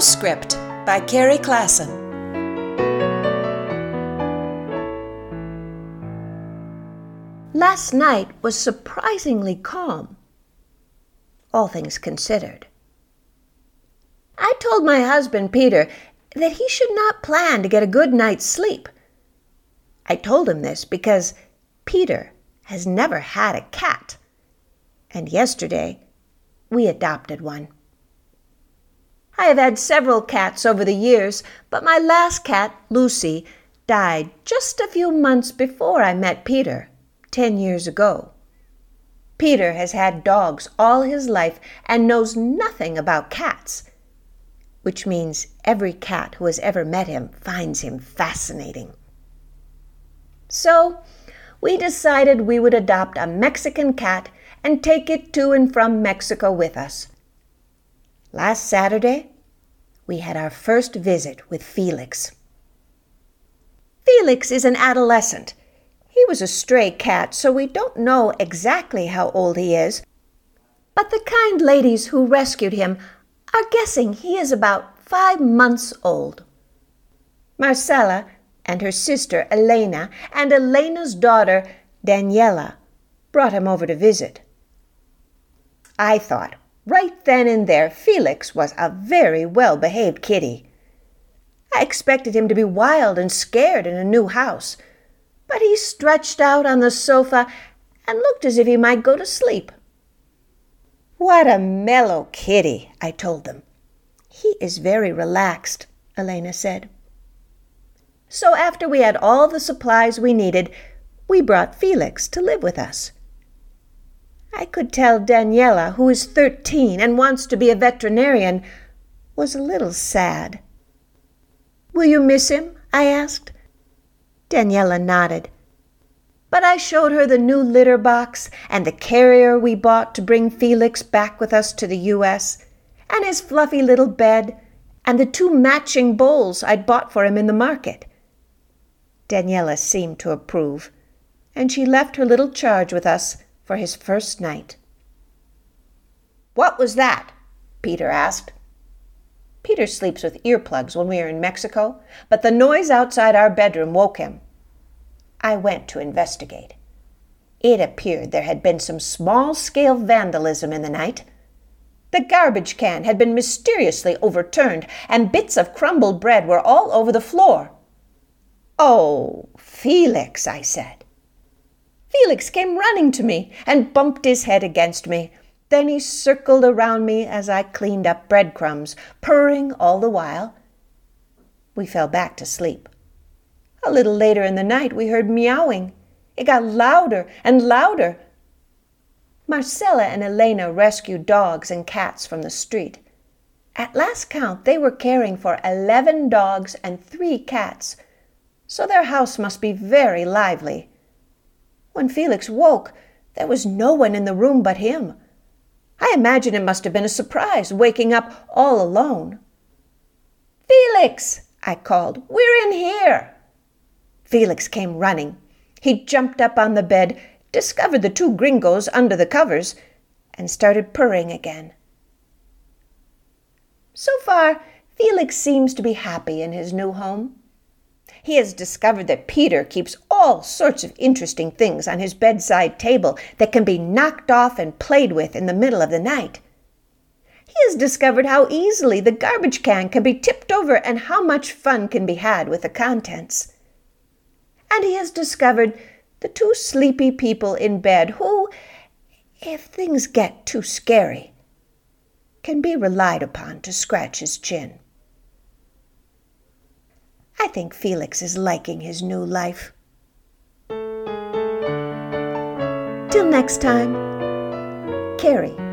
Postscript by Carrie Klassen. Last night was surprisingly calm, all things considered. I told my husband, Peter, that he should not plan to get a good night's sleep. I told him this because Peter has never had a cat, and yesterday we adopted one. I have had several cats over the years, but my last cat, Lucy, died just a few months before I met Peter, ten years ago. Peter has had dogs all his life and knows nothing about cats, which means every cat who has ever met him finds him fascinating. So, we decided we would adopt a Mexican cat and take it to and from Mexico with us. Last Saturday, we had our first visit with Felix. Felix is an adolescent. He was a stray cat, so we don't know exactly how old he is. But the kind ladies who rescued him are guessing he is about five months old. Marcella and her sister Elena and Elena's daughter Daniela brought him over to visit. I thought, right then and there, Felix was a very well behaved kitty. I expected him to be wild and scared in a new house, but he stretched out on the sofa and looked as if he might go to sleep. What a mellow kitty, I told them. He is very relaxed, Elena said. So after we had all the supplies we needed, we brought Felix to live with us. I could tell Daniela, who is thirteen and wants to be a veterinarian, was a little sad. Will you miss him? I asked. Daniela nodded. But I showed her the new litter box and the carrier we bought to bring Felix back with us to the U.S., and his fluffy little bed, and the two matching bowls I'd bought for him in the market. Daniela seemed to approve, and she left her little charge with us for his first night. What was that? Peter asked. Peter sleeps with earplugs when we are in Mexico, but the noise outside our bedroom woke him. I went to investigate. It appeared there had been some small scale vandalism in the night. The garbage can had been mysteriously overturned, and bits of crumbled bread were all over the floor. Oh, Felix, I said. Felix came running to me and bumped his head against me. Then he circled around me as I cleaned up breadcrumbs, purring all the while. We fell back to sleep. A little later in the night, we heard meowing. It got louder and louder. Marcella and Elena rescued dogs and cats from the street. At last count, they were caring for eleven dogs and three cats, so their house must be very lively. When Felix woke, there was no one in the room but him. I imagine it must have been a surprise, waking up all alone. Felix, I called, we're in here. Felix came running. He jumped up on the bed, discovered the two gringos under the covers, and started purring again. So far, Felix seems to be happy in his new home. He has discovered that Peter keeps all sorts of interesting things on his bedside table that can be knocked off and played with in the middle of the night. He has discovered how easily the garbage can can be tipped over and how much fun can be had with the contents. And he has discovered the two sleepy people in bed who, if things get too scary, can be relied upon to scratch his chin. I think Felix is liking his new life. Till next time, Carrie.